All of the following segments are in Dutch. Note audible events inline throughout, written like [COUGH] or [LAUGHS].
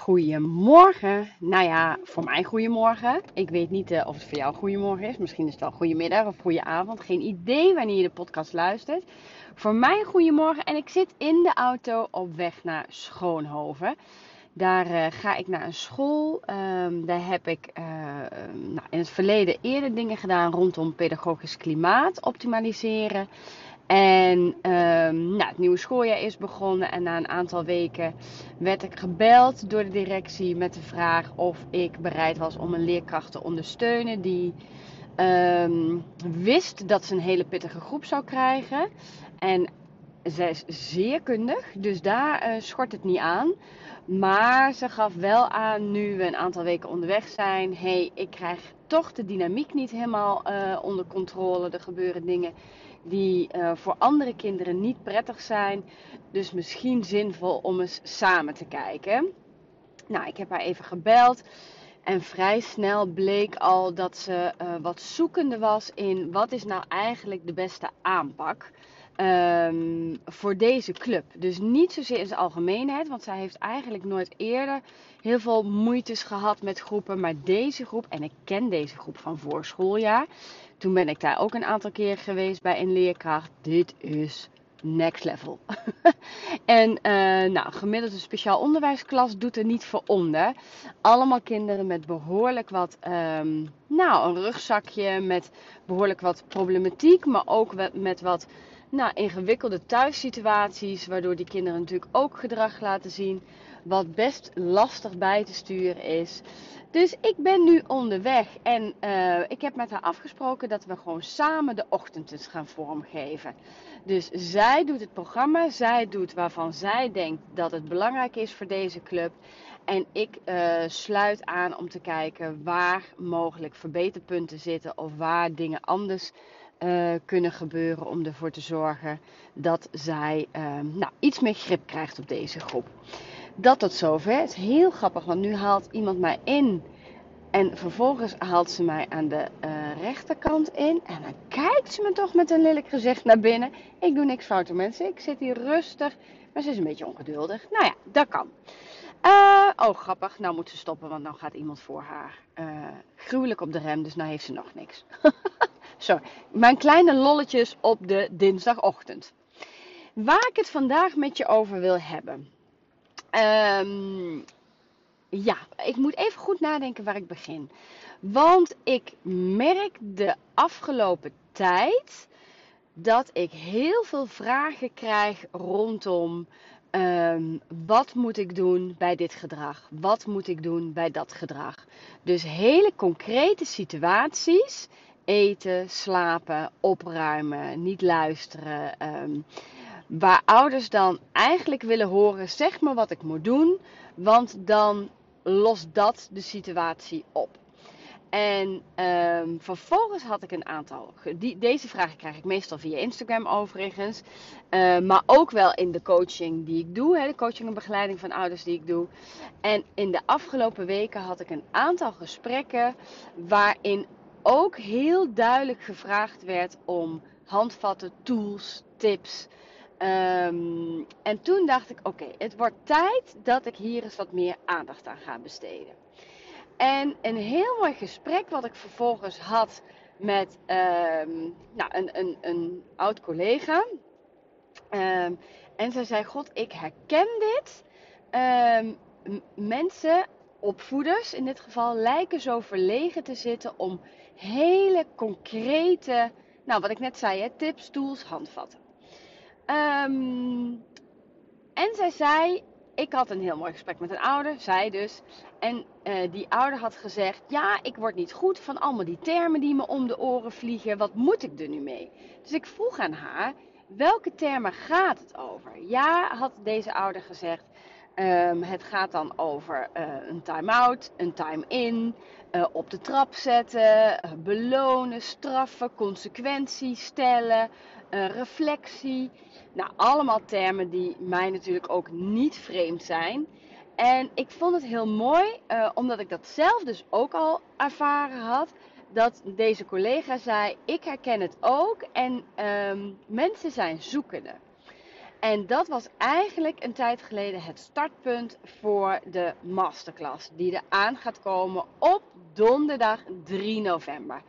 Goedemorgen. Nou ja, voor mij goedemorgen. Ik weet niet uh, of het voor jou goedemorgen is. Misschien is het wel goedemiddag of goedenavond. Geen idee wanneer je de podcast luistert. Voor mij goedemorgen. En ik zit in de auto op weg naar Schoonhoven. Daar uh, ga ik naar een school. Um, daar heb ik uh, nou, in het verleden eerder dingen gedaan rondom pedagogisch klimaat optimaliseren. En um, nou, het nieuwe schooljaar is begonnen en na een aantal weken werd ik gebeld door de directie met de vraag of ik bereid was om een leerkracht te ondersteunen die um, wist dat ze een hele pittige groep zou krijgen. En zij is zeer kundig, dus daar uh, schort het niet aan. Maar ze gaf wel aan, nu we een aantal weken onderweg zijn, hey, ik krijg toch de dynamiek niet helemaal uh, onder controle. Er gebeuren dingen die uh, voor andere kinderen niet prettig zijn. Dus misschien zinvol om eens samen te kijken. Nou, ik heb haar even gebeld. En vrij snel bleek al dat ze uh, wat zoekende was in wat is nou eigenlijk de beste aanpak um, voor deze club. Dus niet zozeer in zijn algemeenheid, want zij heeft eigenlijk nooit eerder heel veel moeites gehad met groepen. Maar deze groep, en ik ken deze groep van voor schooljaar, toen ben ik daar ook een aantal keer geweest bij een leerkracht. Dit is next level. [LAUGHS] en uh, nou, gemiddeld een speciaal onderwijsklas doet er niet voor onder. Allemaal kinderen met behoorlijk wat, um, nou, een rugzakje met behoorlijk wat problematiek, maar ook met wat nou, ingewikkelde thuissituaties, waardoor die kinderen natuurlijk ook gedrag laten zien, wat best lastig bij te sturen is. Dus ik ben nu onderweg en uh, ik heb met haar afgesproken dat we gewoon samen de ochtendjes gaan vormgeven. Dus zij doet het programma, zij doet waarvan zij denkt dat het belangrijk is voor deze club. En ik uh, sluit aan om te kijken waar mogelijk verbeterpunten zitten of waar dingen anders uh, kunnen gebeuren om ervoor te zorgen dat zij uh, nou, iets meer grip krijgt op deze groep. Dat tot zover. Het is heel grappig, want nu haalt iemand mij in. En vervolgens haalt ze mij aan de uh, rechterkant in. En dan kijkt ze me toch met een lelijk gezicht naar binnen. Ik doe niks fout, mensen. Ik zit hier rustig. Maar ze is een beetje ongeduldig. Nou ja, dat kan. Uh, oh, grappig. Nou moet ze stoppen, want dan gaat iemand voor haar gruwelijk op de rem. Dus nou heeft ze nog niks. [LAUGHS] Sorry, mijn kleine lolletjes op de dinsdagochtend. Waar ik het vandaag met je over wil hebben. Um, ja, ik moet even goed nadenken waar ik begin. Want ik merk de afgelopen tijd dat ik heel veel vragen krijg rondom um, wat moet ik doen bij dit gedrag? Wat moet ik doen bij dat gedrag? Dus hele concrete situaties eten, slapen, opruimen, niet luisteren. Um, waar ouders dan eigenlijk willen horen: zeg me wat ik moet doen, want dan lost dat de situatie op. En um, vervolgens had ik een aantal. Deze vragen krijg ik meestal via Instagram overigens. Uh, maar ook wel in de coaching die ik doe. Hè, de coaching en begeleiding van ouders die ik doe. En in de afgelopen weken had ik een aantal gesprekken. Waarin ook heel duidelijk gevraagd werd om handvatten, tools, tips. Um, en toen dacht ik: oké, het wordt tijd dat ik hier eens wat meer aandacht aan ga besteden. En een heel mooi gesprek wat ik vervolgens had met um, nou, een, een, een oud collega. Um, en zij zei: God, ik herken dit. mensen, opvoeders in dit geval, lijken zo verlegen te zitten om hele concrete, nou wat ik net zei, hè, tips, tools, handvatten. Um, en zij zei, ik had een heel mooi gesprek met een ouder, zij dus. En uh, die ouder had gezegd, ja, ik word niet goed van allemaal die termen die me om de oren vliegen. Wat moet ik er nu mee? Dus ik vroeg aan haar, welke termen gaat het over? Ja, had deze ouder gezegd, Um, het gaat dan over uh, een time-out, een time-in, uh, op de trap zetten, uh, belonen, straffen, consequentie stellen, reflectie. Nou, allemaal termen die mij natuurlijk ook niet vreemd zijn. En ik vond het heel mooi, omdat ik dat zelf dus ook al ervaren had, dat deze collega zei: Ik herken het ook en um, mensen zijn zoekende. En dat was eigenlijk een tijd geleden het startpunt voor de masterclass. Die er aan gaat komen op donderdag 3 november.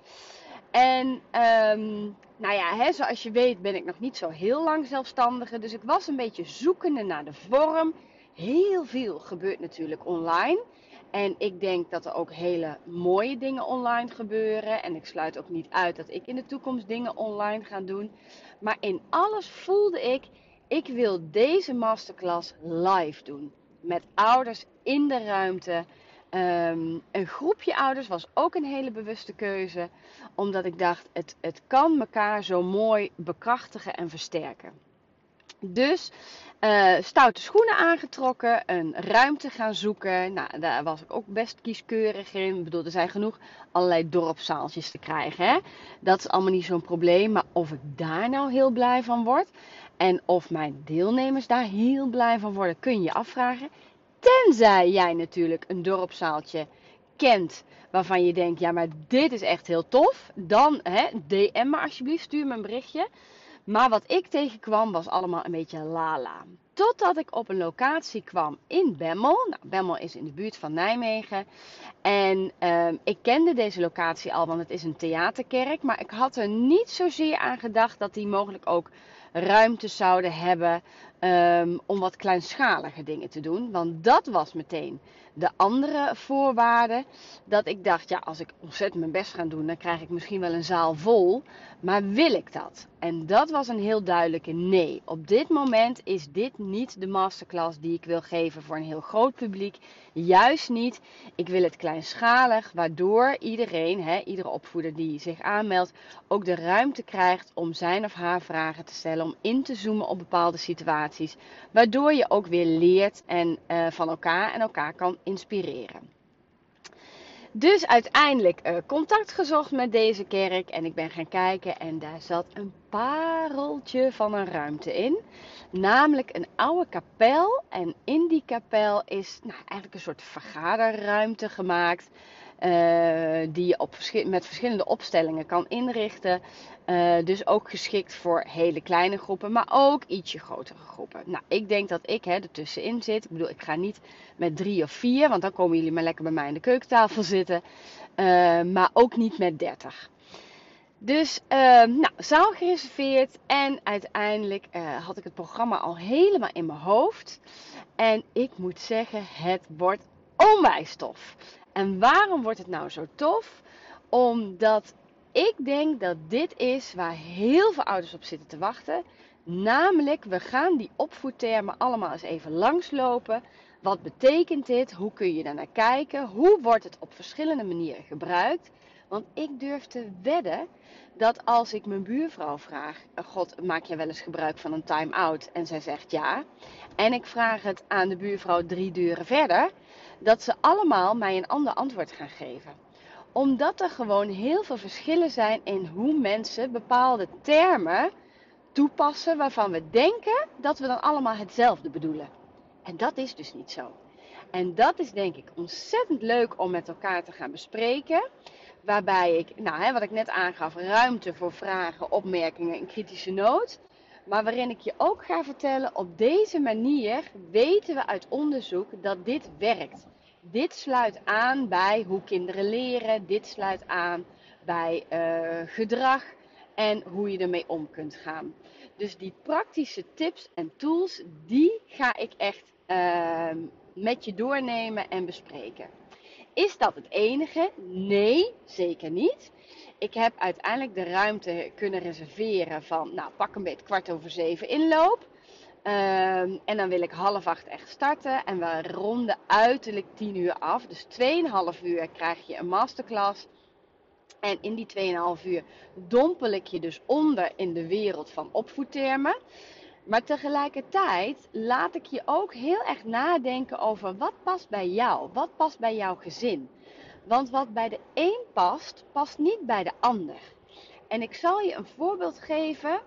En um, nou ja, hè, zoals je weet ben ik nog niet zo heel lang zelfstandige. Dus ik was een beetje zoekende naar de vorm. Heel veel gebeurt natuurlijk online. En ik denk dat er ook hele mooie dingen online gebeuren. En ik sluit ook niet uit dat ik in de toekomst dingen online ga doen. Maar in alles voelde ik, ik wil deze masterclass live doen. Met ouders in de ruimte. Um, een groepje ouders was ook een hele bewuste keuze. Omdat ik dacht, het, het kan elkaar zo mooi bekrachtigen en versterken. Dus uh, stoute schoenen aangetrokken, een ruimte gaan zoeken. Nou, daar was ik ook best kieskeurig in. Ik bedoel, er zijn genoeg allerlei dorpszaaltjes te krijgen. Hè? Dat is allemaal niet zo'n probleem. Maar of ik daar nou heel blij van word en of mijn deelnemers daar heel blij van worden, kun je afvragen. Tenzij jij natuurlijk een dorpszaaltje kent waarvan je denkt, ja, maar dit is echt heel tof. Dan hè, DM me alsjeblieft, stuur me een berichtje. Maar wat ik tegenkwam was allemaal een beetje lala. Totdat ik op een locatie kwam in Bemmel. Nou, Bemmel is in de buurt van Nijmegen. En uh, ik kende deze locatie al, want het is een theaterkerk. Maar ik had er niet zozeer aan gedacht dat die mogelijk ook ruimte zouden hebben um, om wat kleinschalige dingen te doen. Want dat was meteen de andere voorwaarde. Dat ik dacht, ja, als ik ontzettend mijn best ga doen, dan krijg ik misschien wel een zaal vol. Maar wil ik dat? En dat was een heel duidelijke nee. Op dit moment is dit niet de masterclass die ik wil geven voor een heel groot publiek. Juist niet. Ik wil het kleinschalig, waardoor iedereen, hè, iedere opvoeder die zich aanmeldt, ook de ruimte krijgt om zijn of haar vragen te stellen, om in te zoomen op bepaalde situaties. Waardoor je ook weer leert en, uh, van elkaar en elkaar kan inspireren. Dus uiteindelijk uh, contact gezocht met deze kerk en ik ben gaan kijken en daar zat een pareltje van een ruimte in. Namelijk een oude kapel en in die kapel is nou, eigenlijk een soort vergaderruimte gemaakt. Uh, die je op, met verschillende opstellingen kan inrichten. Uh, dus ook geschikt voor hele kleine groepen, maar ook ietsje grotere groepen. Nou, ik denk dat ik hè, ertussenin zit. Ik bedoel, ik ga niet met drie of vier, want dan komen jullie maar lekker bij mij aan de keukentafel zitten. Uh, maar ook niet met dertig. Dus, nou, zaal gereserveerd. En uiteindelijk had ik het programma al helemaal in mijn hoofd. En ik moet zeggen, het wordt onwijs tof. En waarom wordt het nou zo tof? Omdat ik denk dat dit is waar heel veel ouders op zitten te wachten. Namelijk, we gaan die opvoedtermen allemaal eens even langslopen. Wat betekent dit? Hoe kun je daar naar kijken? Hoe wordt het op verschillende manieren gebruikt? Want ik durf te wedden dat als ik mijn buurvrouw vraag: God, maak je wel eens gebruik van een time-out? En zij zegt ja. En ik vraag het aan de buurvrouw drie deuren verder, dat ze allemaal mij een ander antwoord gaan geven omdat er gewoon heel veel verschillen zijn in hoe mensen bepaalde termen toepassen waarvan we denken dat we dan allemaal hetzelfde bedoelen. En dat is dus niet zo. En dat is denk ik ontzettend leuk om met elkaar te gaan bespreken. Waarbij ik, nou hè, wat ik net aangaf, ruimte voor vragen, opmerkingen en kritische noot. Maar waarin ik je ook ga vertellen, op deze manier weten we uit onderzoek dat dit werkt. Dit sluit aan bij hoe kinderen leren. Dit sluit aan bij uh, gedrag en hoe je ermee om kunt gaan. Dus die praktische tips en tools, die ga ik echt uh, met je doornemen en bespreken. Is dat het enige? Nee, zeker niet. Ik heb uiteindelijk de ruimte kunnen reserveren van, nou pak een beetje kwart over zeven inloop. Um, en dan wil ik half acht echt starten. En we ronden uiterlijk 10 uur af. Dus 2,5 uur krijg je een masterclass. En in die 2,5 uur dompel ik je dus onder in de wereld van opvoedtermen. Maar tegelijkertijd laat ik je ook heel erg nadenken over wat past bij jou. Wat past bij jouw gezin. Want wat bij de een past, past niet bij de ander. En ik zal je een voorbeeld geven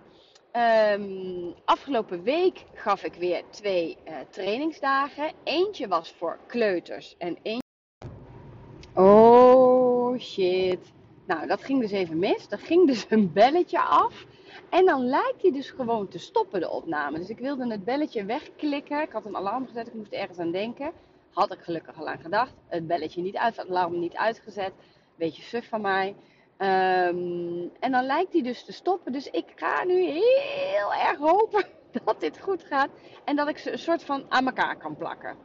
Um, afgelopen week gaf ik weer twee uh, trainingsdagen. Eentje was voor kleuters en eentje. Oh shit. Nou, dat ging dus even mis. Er ging dus een belletje af. En dan lijkt hij dus gewoon te stoppen, de opname. Dus ik wilde het belletje wegklikken. Ik had een alarm gezet, ik moest ergens aan denken. Had ik gelukkig al aan gedacht. Het belletje niet uit, het alarm niet uitgezet. Beetje suf van mij. Ehm, en dan lijkt hij dus te stoppen. Dus ik ga nu heel erg hopen [LAUGHS] dat dit goed gaat. En dat ik ze een soort van aan elkaar kan plakken.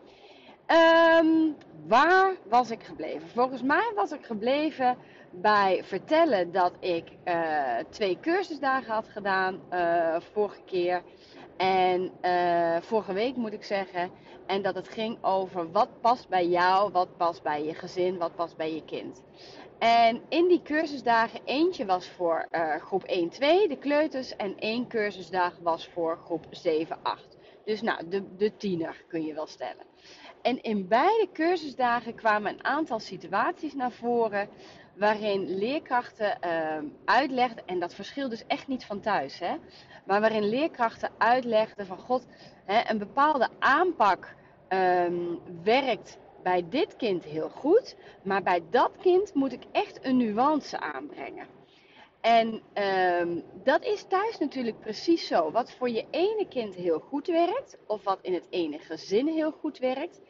Um, waar was ik gebleven? Volgens mij was ik gebleven bij vertellen dat ik uh, twee cursusdagen had gedaan uh, vorige keer. En uh, vorige week moet ik zeggen. En dat het ging over wat past bij jou, wat past bij je gezin, wat past bij je kind. En in die cursusdagen, eentje was voor groep 1, 2, de kleuters. En één cursusdag was voor groep 7, 8. Dus nou, de, de tiener kun je wel stellen. En in beide cursusdagen kwamen een aantal situaties naar voren waarin leerkrachten uh, uitlegden, en dat verschilt dus echt niet van thuis, hè, maar waarin leerkrachten uitlegden van God, hè, een bepaalde aanpak um, werkt bij dit kind heel goed, maar bij dat kind moet ik echt een nuance aanbrengen. En um, dat is thuis natuurlijk precies zo. Wat voor je ene kind heel goed werkt, of wat in het ene gezin heel goed werkt,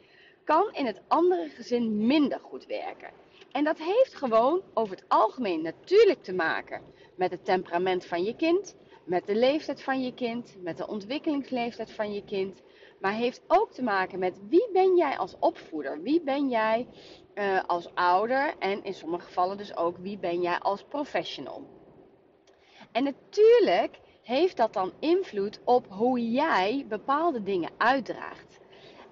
kan in het andere gezin minder goed werken. En dat heeft gewoon over het algemeen natuurlijk te maken met het temperament van je kind, met de leeftijd van je kind, met de ontwikkelingsleeftijd van je kind. Maar heeft ook te maken met wie ben jij als opvoeder? Wie ben jij uh, als ouder? En in sommige gevallen dus ook wie ben jij als professional? En natuurlijk heeft dat dan invloed op hoe jij bepaalde dingen uitdraagt.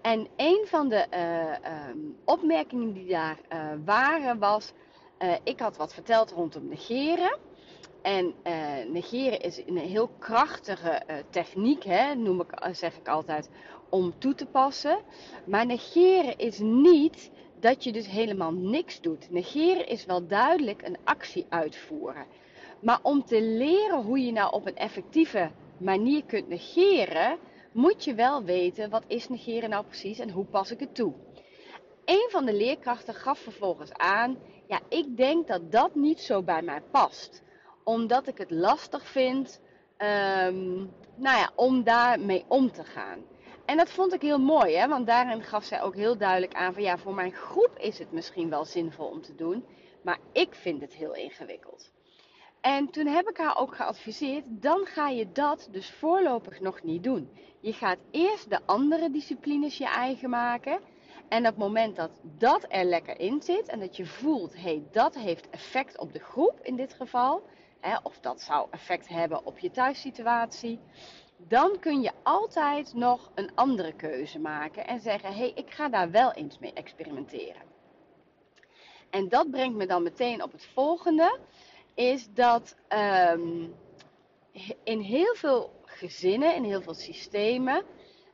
En een van de uh, um, opmerkingen die daar uh, waren was, ik had wat verteld rondom negeren. En negeren is een heel krachtige techniek, hè, noem ik, zeg ik altijd, om toe te passen. Maar negeren is niet dat je dus helemaal niks doet. Negeren is wel duidelijk een actie uitvoeren. Maar om te leren hoe je nou op een effectieve manier kunt negeren, moet je wel weten wat is negeren nou precies en hoe pas ik het toe. Een van de leerkrachten gaf vervolgens aan, ja, ik denk dat dat niet zo bij mij past. Omdat ik het lastig vind, um, nou ja, om daarmee om te gaan. En dat vond ik heel mooi, hè? want daarin gaf zij ook heel duidelijk aan van ja, voor mijn groep is het misschien wel zinvol om te doen, maar ik vind het heel ingewikkeld. En toen heb ik haar ook geadviseerd, dan ga je dat dus voorlopig nog niet doen. Je gaat eerst de andere disciplines je eigen maken. En op het moment dat dat er lekker in zit en dat je voelt, hé, hey, dat heeft effect op de groep in dit geval, of dat zou effect hebben op je thuissituatie, dan kun je altijd nog een andere keuze maken en zeggen, hé, hey, ik ga daar wel eens mee experimenteren. En dat brengt me dan meteen op het volgende is dat um, in heel veel gezinnen, in heel veel systemen,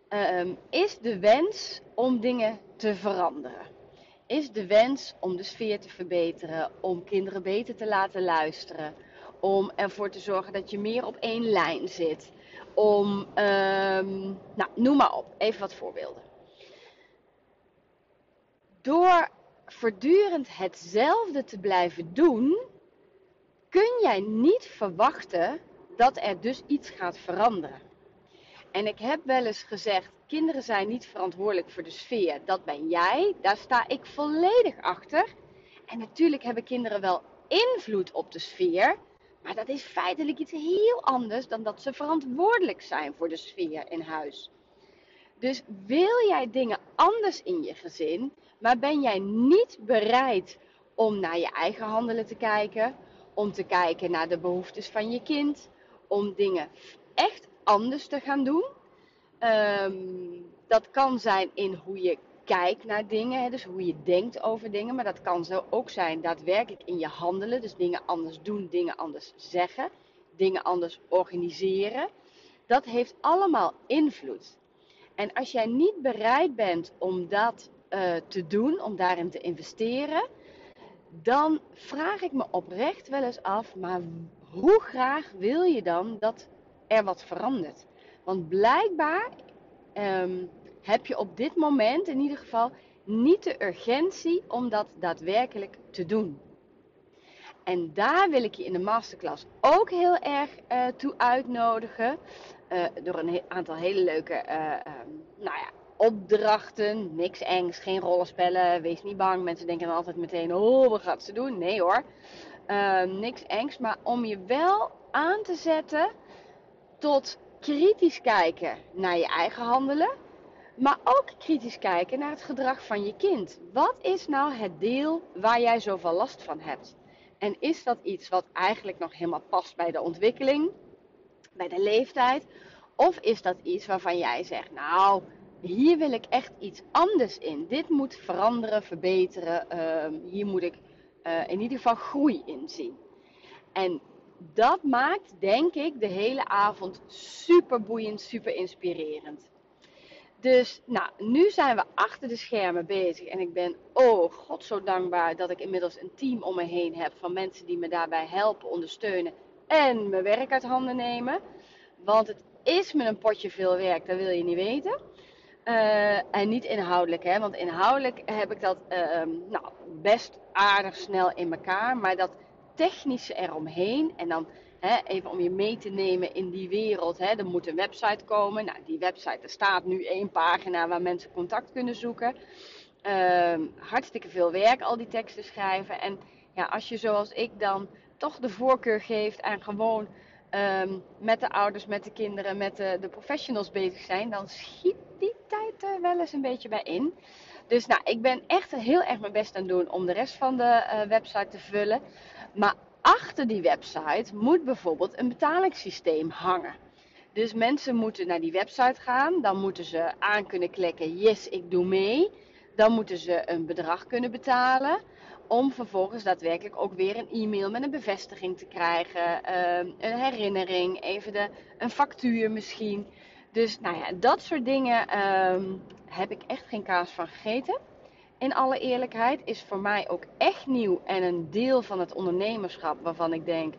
um, is de wens om dingen te veranderen. Is de wens om de sfeer te verbeteren, om kinderen beter te laten luisteren, om ervoor te zorgen dat je meer op één lijn zit, om, um, nou, noem maar op, even wat voorbeelden. Door voortdurend hetzelfde te blijven doen, kun jij niet verwachten dat er dus iets gaat veranderen. En ik heb wel eens gezegd, kinderen zijn niet verantwoordelijk voor de sfeer. Dat ben jij, daar sta ik volledig achter. En natuurlijk hebben kinderen wel invloed op de sfeer, maar dat is feitelijk iets heel anders dan dat ze verantwoordelijk zijn voor de sfeer in huis. Dus wil jij dingen anders in je gezin, maar ben jij niet bereid om naar je eigen handelen te kijken, om te kijken naar de behoeftes van je kind, om dingen echt anders te gaan doen. Um, dat kan zijn in hoe je kijkt naar dingen, dus hoe je denkt over dingen, maar dat kan zo ook zijn daadwerkelijk in je handelen, dus dingen anders doen, dingen anders zeggen, dingen anders organiseren. Dat heeft allemaal invloed. En als jij niet bereid bent om dat uh, te doen, om daarin te investeren, dan vraag ik me oprecht wel eens af, maar hoe graag wil je dan dat er wat verandert? Want blijkbaar um, heb je op dit moment in ieder geval niet de urgentie om dat daadwerkelijk te doen. En daar wil ik je in de masterclass ook heel erg uh, toe uitnodigen. Uh, door een aantal hele leuke uh, um, nou ja, opdrachten. Niks engs, geen rollenspellen. Wees niet bang. Mensen denken dan altijd meteen: oh, wat gaat ze doen? Nee hoor. Ehm, niks engs. Maar om je wel aan te zetten tot kritisch kijken naar je eigen handelen. Maar ook kritisch kijken naar het gedrag van je kind. Wat is nou het deel waar jij zoveel last van hebt? En is dat iets wat eigenlijk nog helemaal past bij de ontwikkeling, bij de leeftijd? Of is dat iets waarvan jij zegt, nou, hier wil ik echt iets anders in. Dit moet veranderen, verbeteren. Uh, hier moet ik uh, in ieder geval groei in zien. En dat maakt, denk ik, de hele avond super boeiend, super inspirerend. Dus nou, nu zijn we achter de schermen bezig. En ik ben, oh god, zo dankbaar dat ik inmiddels een team om me heen heb van mensen die me daarbij helpen, ondersteunen en mijn werk uit handen nemen. Want het is me een potje veel werk, dat wil je niet weten. Uh, en niet inhoudelijk, hè? want inhoudelijk heb ik dat uh, nou, best aardig snel in elkaar. Maar dat technische eromheen en dan even om je mee te nemen in die wereld. Hè, er moet een website komen. Nou, die website, er staat nu één pagina waar mensen contact kunnen zoeken. Uh, hartstikke veel werk, al die teksten schrijven. En ja, als je zoals ik dan toch de voorkeur geeft aan gewoon um, met de ouders, met de kinderen, met de, de, professionals bezig zijn, dan schiet die tijd er wel eens een beetje bij in. Dus nou, ik ben echt heel erg mijn best aan het doen om de rest van de uh, website te vullen. Maar achter die website moet bijvoorbeeld een betalingssysteem hangen. Dus mensen moeten naar die website gaan, dan moeten ze aan kunnen klikken yes, ik doe mee. Dan moeten ze een bedrag kunnen betalen om vervolgens daadwerkelijk ook weer een e-mail met een bevestiging te krijgen, ehm, een herinnering, even de, een factuur misschien. Dus nou ja, dat soort dingen ehm, heb ik echt geen kaas van gegeten in alle eerlijkheid, is voor mij ook echt nieuw en een deel van het ondernemerschap waarvan ik denk: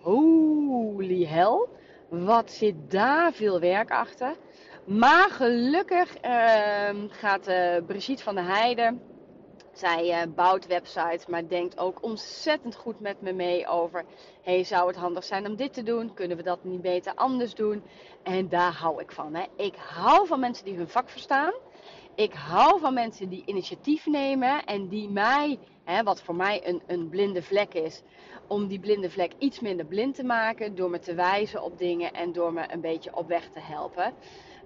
holy hell, wat zit daar veel werk achter. Maar gelukkig uh, gaat uh, Brigitte van der Heijden. Zij uh, bouwt websites, maar denkt ook ontzettend goed met me mee over: hey, zou het handig zijn om dit te doen? Kunnen we dat niet beter anders doen? En daar hou ik van. Hè. Ik hou van mensen die hun vak verstaan ik hou van mensen die initiatief nemen en die mij, hè, wat voor mij een, een blinde vlek is, om die blinde vlek iets minder blind te maken door me te wijzen op dingen en door me een beetje op weg te helpen.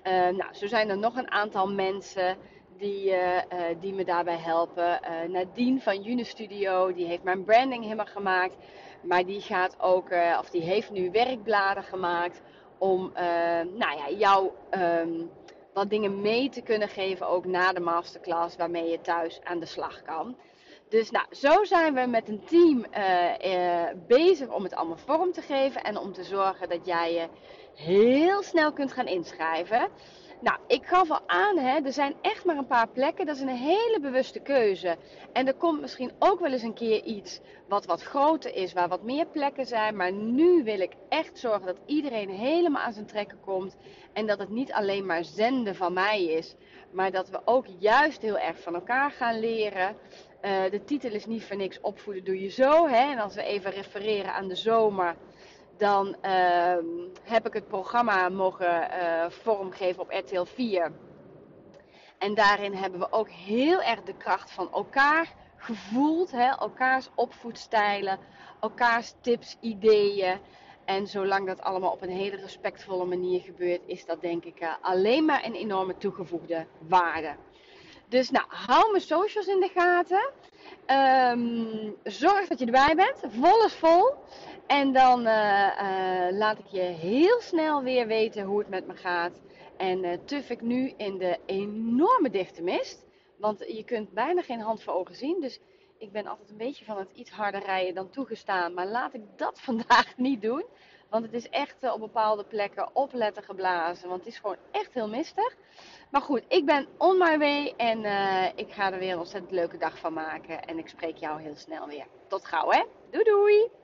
Uh, nou, zo zijn er nog een aantal mensen die, uh, uh, die me daarbij helpen. Nadine van Unistudio, die heeft mijn branding helemaal gemaakt. Maar die gaat ook, of die heeft nu werkbladen gemaakt om nou ja, jou um, wat dingen mee te kunnen geven, ook na de masterclass, waarmee je thuis aan de slag kan. Dus nou, zo zijn we met een team uh, uh, bezig om het allemaal vorm te geven en om te zorgen dat jij je heel snel kunt gaan inschrijven. Nou, ik gaf al aan, hè, er zijn echt maar een paar plekken. Dat is een hele bewuste keuze. En er komt misschien ook wel eens een keer iets wat wat groter is, waar wat meer plekken zijn. Maar nu wil ik echt zorgen dat iedereen helemaal aan zijn trekken komt. En dat het niet alleen maar zenden van mij is, maar dat we ook juist heel erg van elkaar gaan leren. Uh, de titel is niet voor niks opvoeden doe je zo. Hè? En als we even refereren aan de zomer dan uh, heb ik het programma mogen uh, vormgeven op RTL 4. En daarin hebben we ook heel erg de kracht van elkaar gevoeld. Hè? Elkaars opvoedstijlen, elkaars tips, ideeën. En zolang dat allemaal op een hele respectvolle manier gebeurt, is dat denk ik uh, alleen maar een enorme toegevoegde waarde. Dus nou, hou mijn socials in de gaten. Um, zorg dat je erbij bent. Vol is vol. En dan uh, uh, laat ik je heel snel weer weten hoe het met me gaat. En uh, tuf ik nu in de enorme dichte mist. Want je kunt bijna geen hand voor ogen zien. Dus ik ben altijd een beetje van het iets harder rijden dan toegestaan. Maar laat ik dat [LAUGHS] vandaag niet doen. Want het is echt op bepaalde plekken opletten geblazen. Want het is gewoon echt heel mistig. Maar goed, ik ben on my way. En ik ga er weer een ontzettend leuke dag van maken. En ik spreek jou heel snel weer. Tot gauw hè. Doei doei.